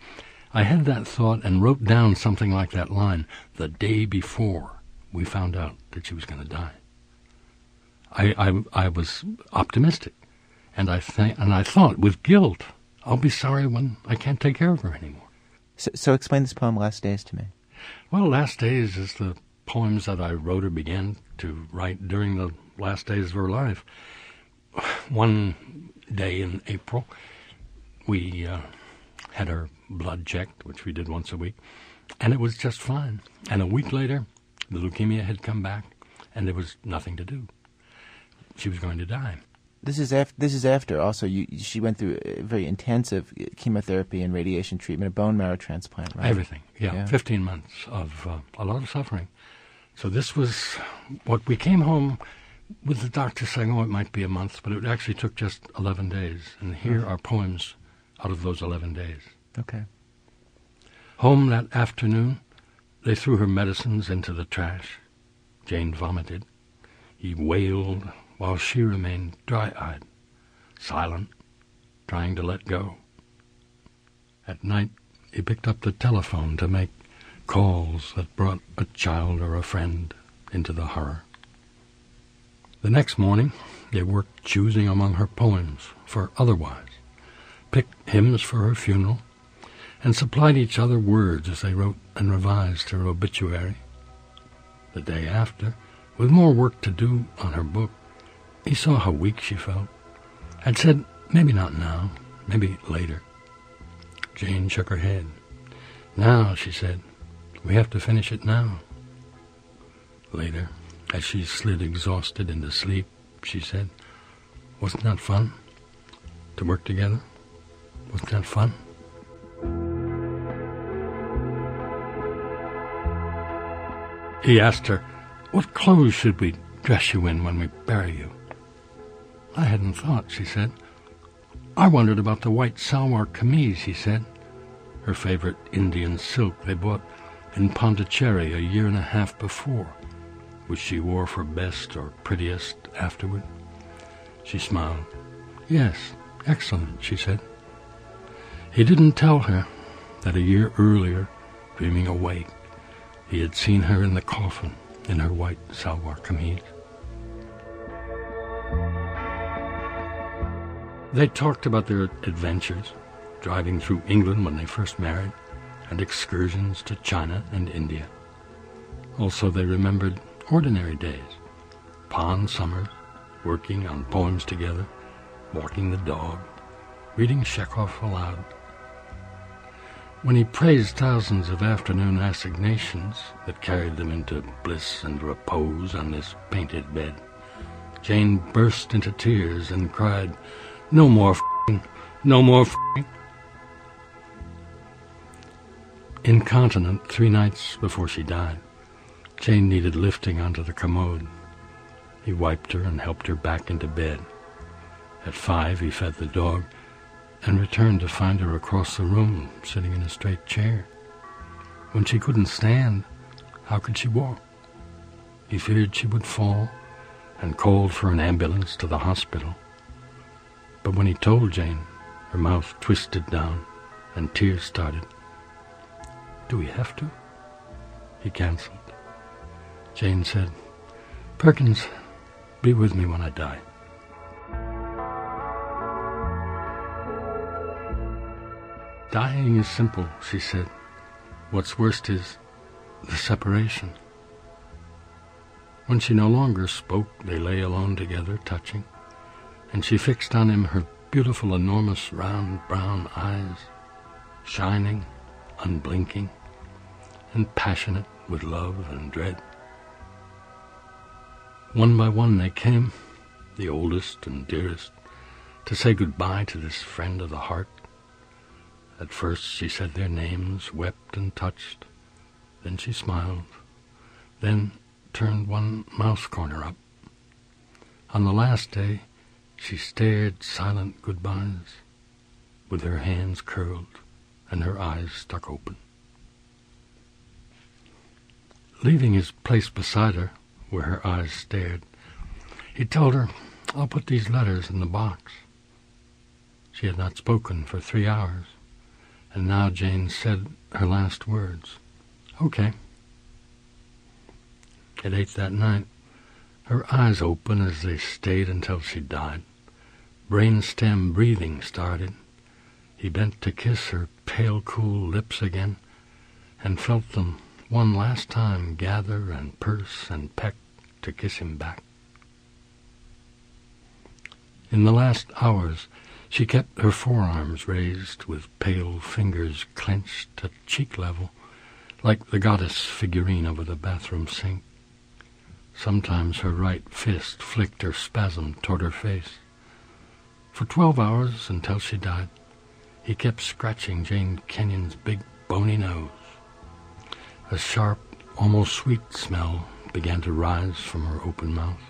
I had that thought and wrote down something like that line the day before we found out that she was going to die. I, I, I was optimistic, and I th- and I thought with guilt, I'll be sorry when I can't take care of her anymore. So, so explain this poem, "Last Days," to me. Well, "Last Days" is the poems that I wrote or began to write during the last days of her life. One day in April, we uh, had her blood checked, which we did once a week, and it was just fine. And a week later, the leukemia had come back, and there was nothing to do. She was going to die. This is after. This is after. Also, you, she went through very intensive chemotherapy and radiation treatment, a bone marrow transplant. Right? Everything. Yeah, yeah. fifteen months of uh, a lot of suffering. So this was what we came home with the doctor saying, "Oh, it might be a month," but it actually took just eleven days. And here mm-hmm. are poems out of those eleven days. Okay. Home that afternoon, they threw her medicines into the trash. Jane vomited. He wailed while she remained dry-eyed, silent, trying to let go. At night, he picked up the telephone to make calls that brought a child or a friend into the horror. The next morning, they worked choosing among her poems for otherwise, picked hymns for her funeral, and supplied each other words as they wrote and revised her obituary. The day after, with more work to do on her book, he saw how weak she felt and said, Maybe not now, maybe later. Jane shook her head. Now, she said, we have to finish it now. Later, as she slid exhausted into sleep, she said, Wasn't that fun? To work together? Wasn't that fun? He asked her, What clothes should we dress you in when we bury you? I hadn't thought, she said. I wondered about the white salwar kameez, he said. Her favorite Indian silk they bought in Pondicherry a year and a half before, which she wore for best or prettiest afterward. She smiled. Yes, excellent, she said. He didn't tell her that a year earlier, dreaming awake, he had seen her in the coffin in her white salwar kameez. They talked about their adventures, driving through England when they first married, and excursions to China and India. Also, they remembered ordinary days, pond summers, working on poems together, walking the dog, reading Chekhov aloud. When he praised thousands of afternoon assignations that carried them into bliss and repose on this painted bed, Jane burst into tears and cried, No more f***ing, no more f***ing. Incontinent three nights before she died, Jane needed lifting onto the commode. He wiped her and helped her back into bed. At five, he fed the dog and returned to find her across the room, sitting in a straight chair. When she couldn't stand, how could she walk? He feared she would fall and called for an ambulance to the hospital. But when he told Jane, her mouth twisted down and tears started. Do we have to? He canceled. Jane said, Perkins, be with me when I die. Dying is simple, she said. What's worst is the separation. When she no longer spoke, they lay alone together, touching, and she fixed on him her beautiful, enormous, round, brown eyes, shining, unblinking, and passionate with love and dread. One by one they came, the oldest and dearest, to say goodbye to this friend of the heart. At first she said their names, wept and touched. Then she smiled. Then turned one mouth corner up. On the last day, she stared silent goodbyes, with her hands curled and her eyes stuck open. Leaving his place beside her, where her eyes stared, he told her, I'll put these letters in the box. She had not spoken for three hours, and now Jane said her last words. Okay. At eight that night, her eyes open as they stayed until she died. Brainstem breathing started. He bent to kiss her pale, cool lips again, and felt them one last time gather and purse and peck to kiss him back. In the last hours, she kept her forearms raised with pale fingers clenched at cheek level, like the goddess figurine over the bathroom sink. Sometimes her right fist flicked or spasmed toward her face. For twelve hours, until she died, he kept scratching Jane Kenyon's big bony nose. A sharp, almost sweet smell began to rise from her open mouth.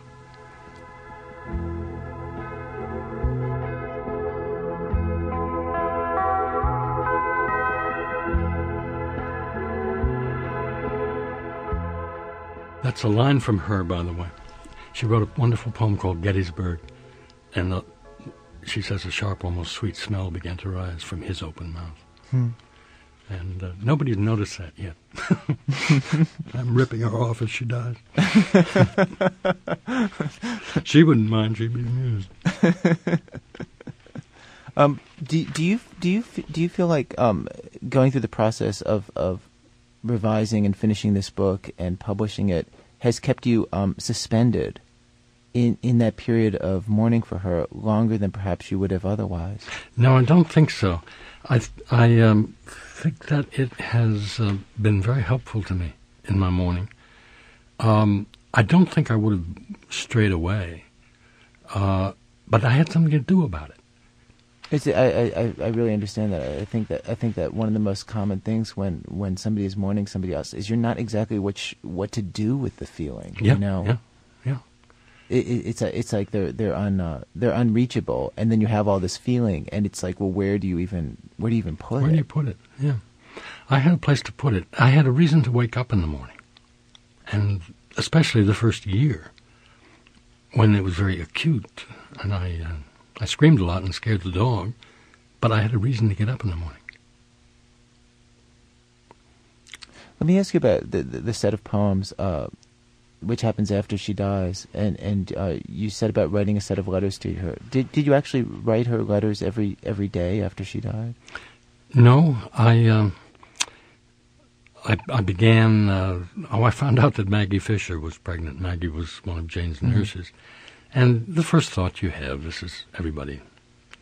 That's a line from her, by the way. She wrote a wonderful poem called Gettysburg, and the, she says a sharp, almost sweet smell began to rise from his open mouth. Hmm. And uh, nobody's noticed that yet. I'm ripping her off as she dies. she wouldn't mind. She'd be amused. Um, do do you do you do you feel like um, going through the process of of revising and finishing this book and publishing it has kept you um, suspended in in that period of mourning for her longer than perhaps you would have otherwise? No, I don't think so. I I um, think that it has uh, been very helpful to me in my mourning. Um, I don't think I would have strayed away, uh, but I had something to do about it. It's, I, I, I really understand that. I think that I think that one of the most common things when, when somebody is mourning somebody else is you're not exactly what sh- what to do with the feeling. Yeah, you know, yeah, yeah. It, it, it's a, it's like they're they're un uh, they're unreachable, and then you have all this feeling, and it's like, well, where do you even where do you even put Where it? Where do you put it? Yeah. I had a place to put it. I had a reason to wake up in the morning. And especially the first year when it was very acute and I uh, I screamed a lot and scared the dog, but I had a reason to get up in the morning. Let me ask you about the the, the set of poems, uh, which happens after she dies, and and uh, you said about writing a set of letters to her. Did did you actually write her letters every every day after she died? No, I um, I, I began. Uh, oh, I found out that Maggie Fisher was pregnant. Maggie was one of Jane's Mhm. nurses, and the first thought you have, this is everybody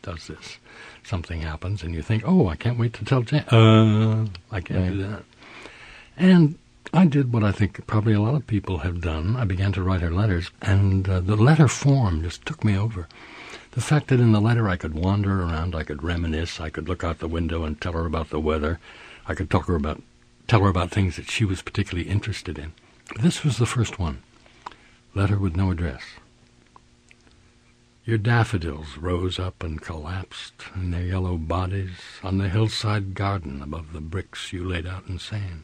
does this. Something happens, and you think, "Oh, I can't wait to tell Jane." Uh, I can't do that. And I did what I think probably a lot of people have done. I began to write her letters, and uh, the letter form just took me over. The fact that in the letter I could wander around, I could reminisce, I could look out the window and tell her about the weather, I could talk her about, tell her about things that she was particularly interested in. This was the first one. Letter with no address. Your daffodils rose up and collapsed in their yellow bodies on the hillside garden above the bricks you laid out in sand,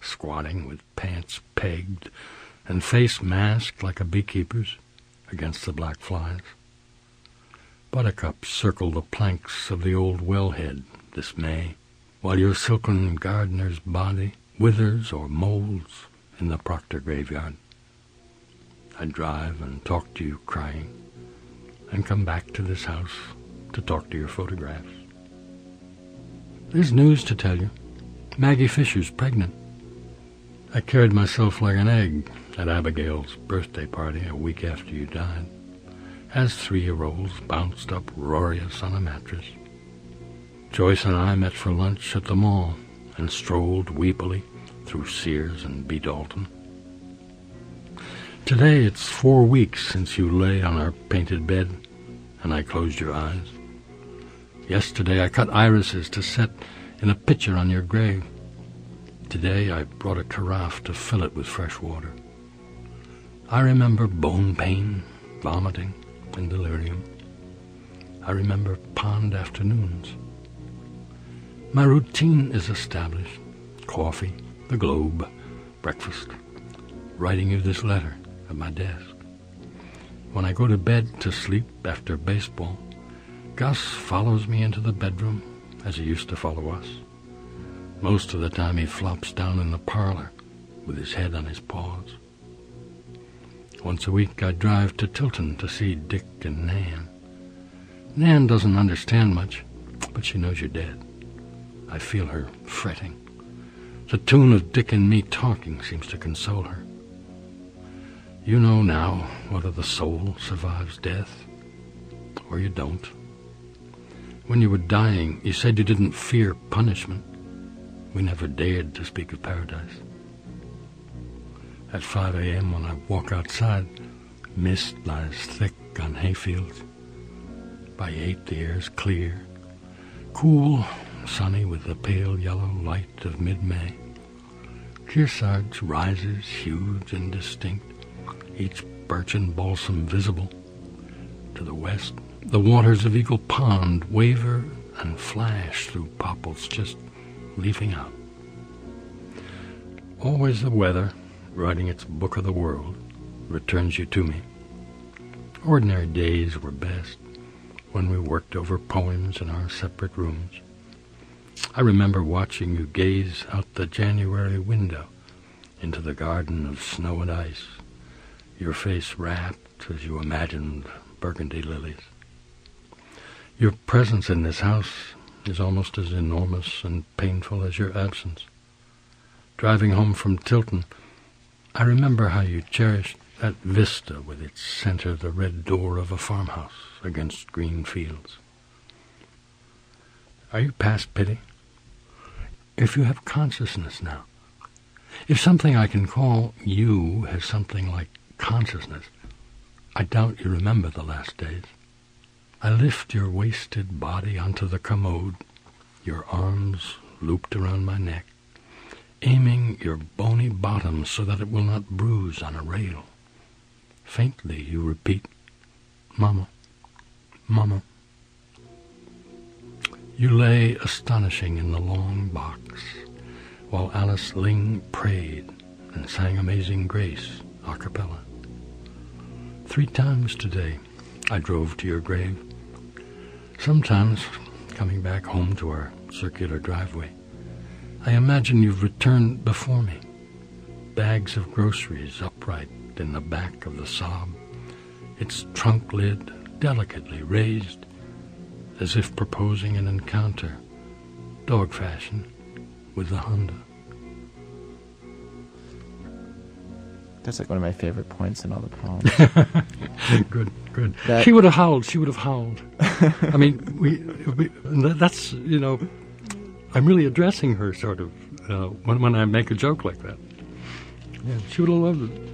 squatting with pants pegged and face masked like a beekeeper's against the black flies. Buttercups circle the planks of the old wellhead this May, while your silken gardener's body withers or molds in the Proctor graveyard. I drive and talk to you crying, and come back to this house to talk to your photographs. There's news to tell you. Maggie Fisher's pregnant. I carried myself like an egg at Abigail's birthday party a week after you died, as three-year-olds bounced uproarious on a mattress. Joyce and I met for lunch at the mall and strolled weepily through Sears and B. Dalton. Today it's four weeks since you lay on our painted bed and I closed your eyes. Yesterday I cut irises to set in a pitcher on your grave. Today I brought a carafe to fill it with fresh water. I remember bone pain, vomiting, and delirium. I remember pond afternoons. My routine is established. Coffee, the globe, breakfast, writing you this letter at my desk. When I go to bed to sleep after baseball, Gus follows me into the bedroom as he used to follow us. Most of the time he flops down in the parlor with his head on his paws. Once a week I drive to Tilton to see Dick and Nan. Nan doesn't understand much, but she knows you're dead. I feel her fretting. The tune of Dick and me talking seems to console her. You know now whether the soul survives death or you don't. When you were dying, you said you didn't fear punishment. We never dared to speak of paradise. At 5 a.m., when I walk outside, mist lies thick on hayfields. By 8, the air's clear, cool, sunny with the pale yellow light of mid-May. Kearsarge rises huge and distinct, each birch and balsam visible. To the west, the waters of Eagle Pond waver and flash through popples just leafing out. Always the weather, writing its book of the world, returns you to me. Ordinary days were best, when we worked over poems in our separate rooms. I remember watching you gaze out the January window into the garden of snow and ice, your face rapt as you imagined burgundy lilies. Your presence in this house is almost as enormous and painful as your absence. Driving home from Tilton, I remember how you cherished that vista with its center the red door of a farmhouse against green fields. Are you past pity? If you have consciousness now, if something I can call you has something like consciousness, I doubt you remember the last days. I lift your wasted body onto the commode, your arms looped around my neck, aiming your bony bottom so that it will not bruise on a rail. Faintly you repeat, Mama, Mama. You lay astonishing in the long box, while Alice Ling prayed and sang Amazing Grace a cappella. Three times today I drove to your grave. Sometimes, coming back home to our circular driveway, I imagine you've returned before me, bags of groceries upright in the back of the Saab, its trunk lid delicately raised, as if proposing an encounter, dog fashion, with the Honda. That's like one of my favorite points in all the poems. good, good. That- she would have howled. She would have howled. I mean, we, we. That's you know, I'm really addressing her sort of uh, when when I make a joke like that. Yeah, she would have loved it.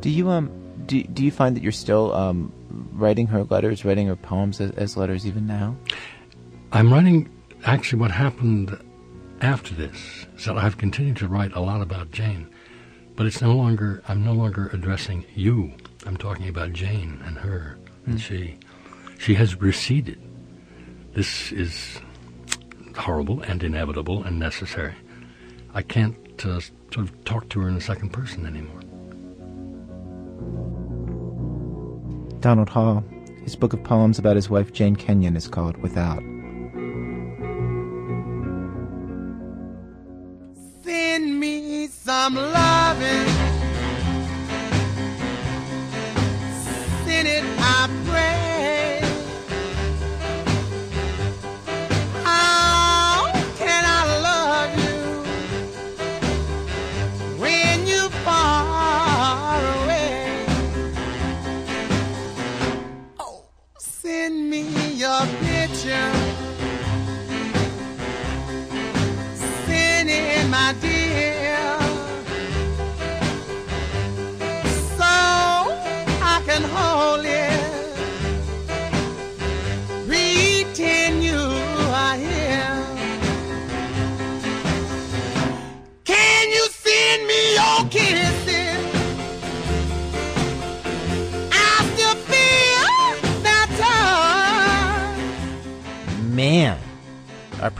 do you um do do you find that you're still um writing her letters, writing her poems as, as letters even now? I'm writing. Actually, what happened after this So I've continued to write a lot about Jane, but it's no longer. I'm no longer addressing you. I'm talking about Jane and her and she. She has receded. This is horrible and inevitable and necessary. I can't uh, sort of talk to her in the second person anymore. Donald Hall. His book of poems about his wife Jane Kenyon is called Without. Some loving. Send it, I pray.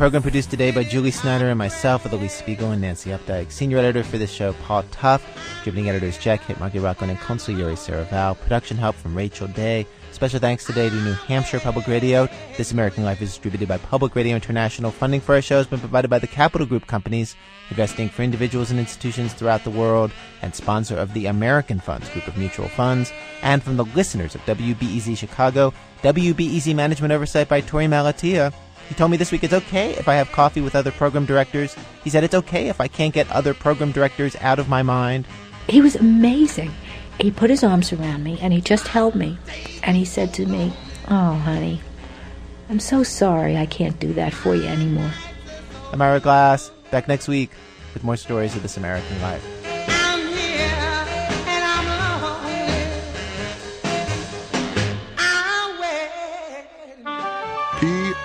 Program produced today by Julie Snyder and myself with Elise Spiegel and Nancy Updike. Senior editor for this show, Paul Tough. Contributing editors Jack Hitt, Margy Rochlin, and Consul Yuri Sarah Vowell. Production help from Rachel Day. Special thanks today to New Hampshire Public Radio. This American Life is distributed by Public Radio International. Funding for our show has been provided by the Capital Group Companies, investing for individuals and institutions throughout the world, and sponsor of the American Funds Group of Mutual Funds, and from the listeners of WBEZ Chicago, WBEZ Management Oversight by Torey Malatia. He told me this week it's okay if I have coffee with other program directors. He said it's okay if I can't get other program directors out of my mind. He was amazing. He put his arms around me and he just held me. And he said to me, Oh, honey, I'm so sorry I can't do that for you anymore. I'm Ira Glass, back next week with more stories of this American life.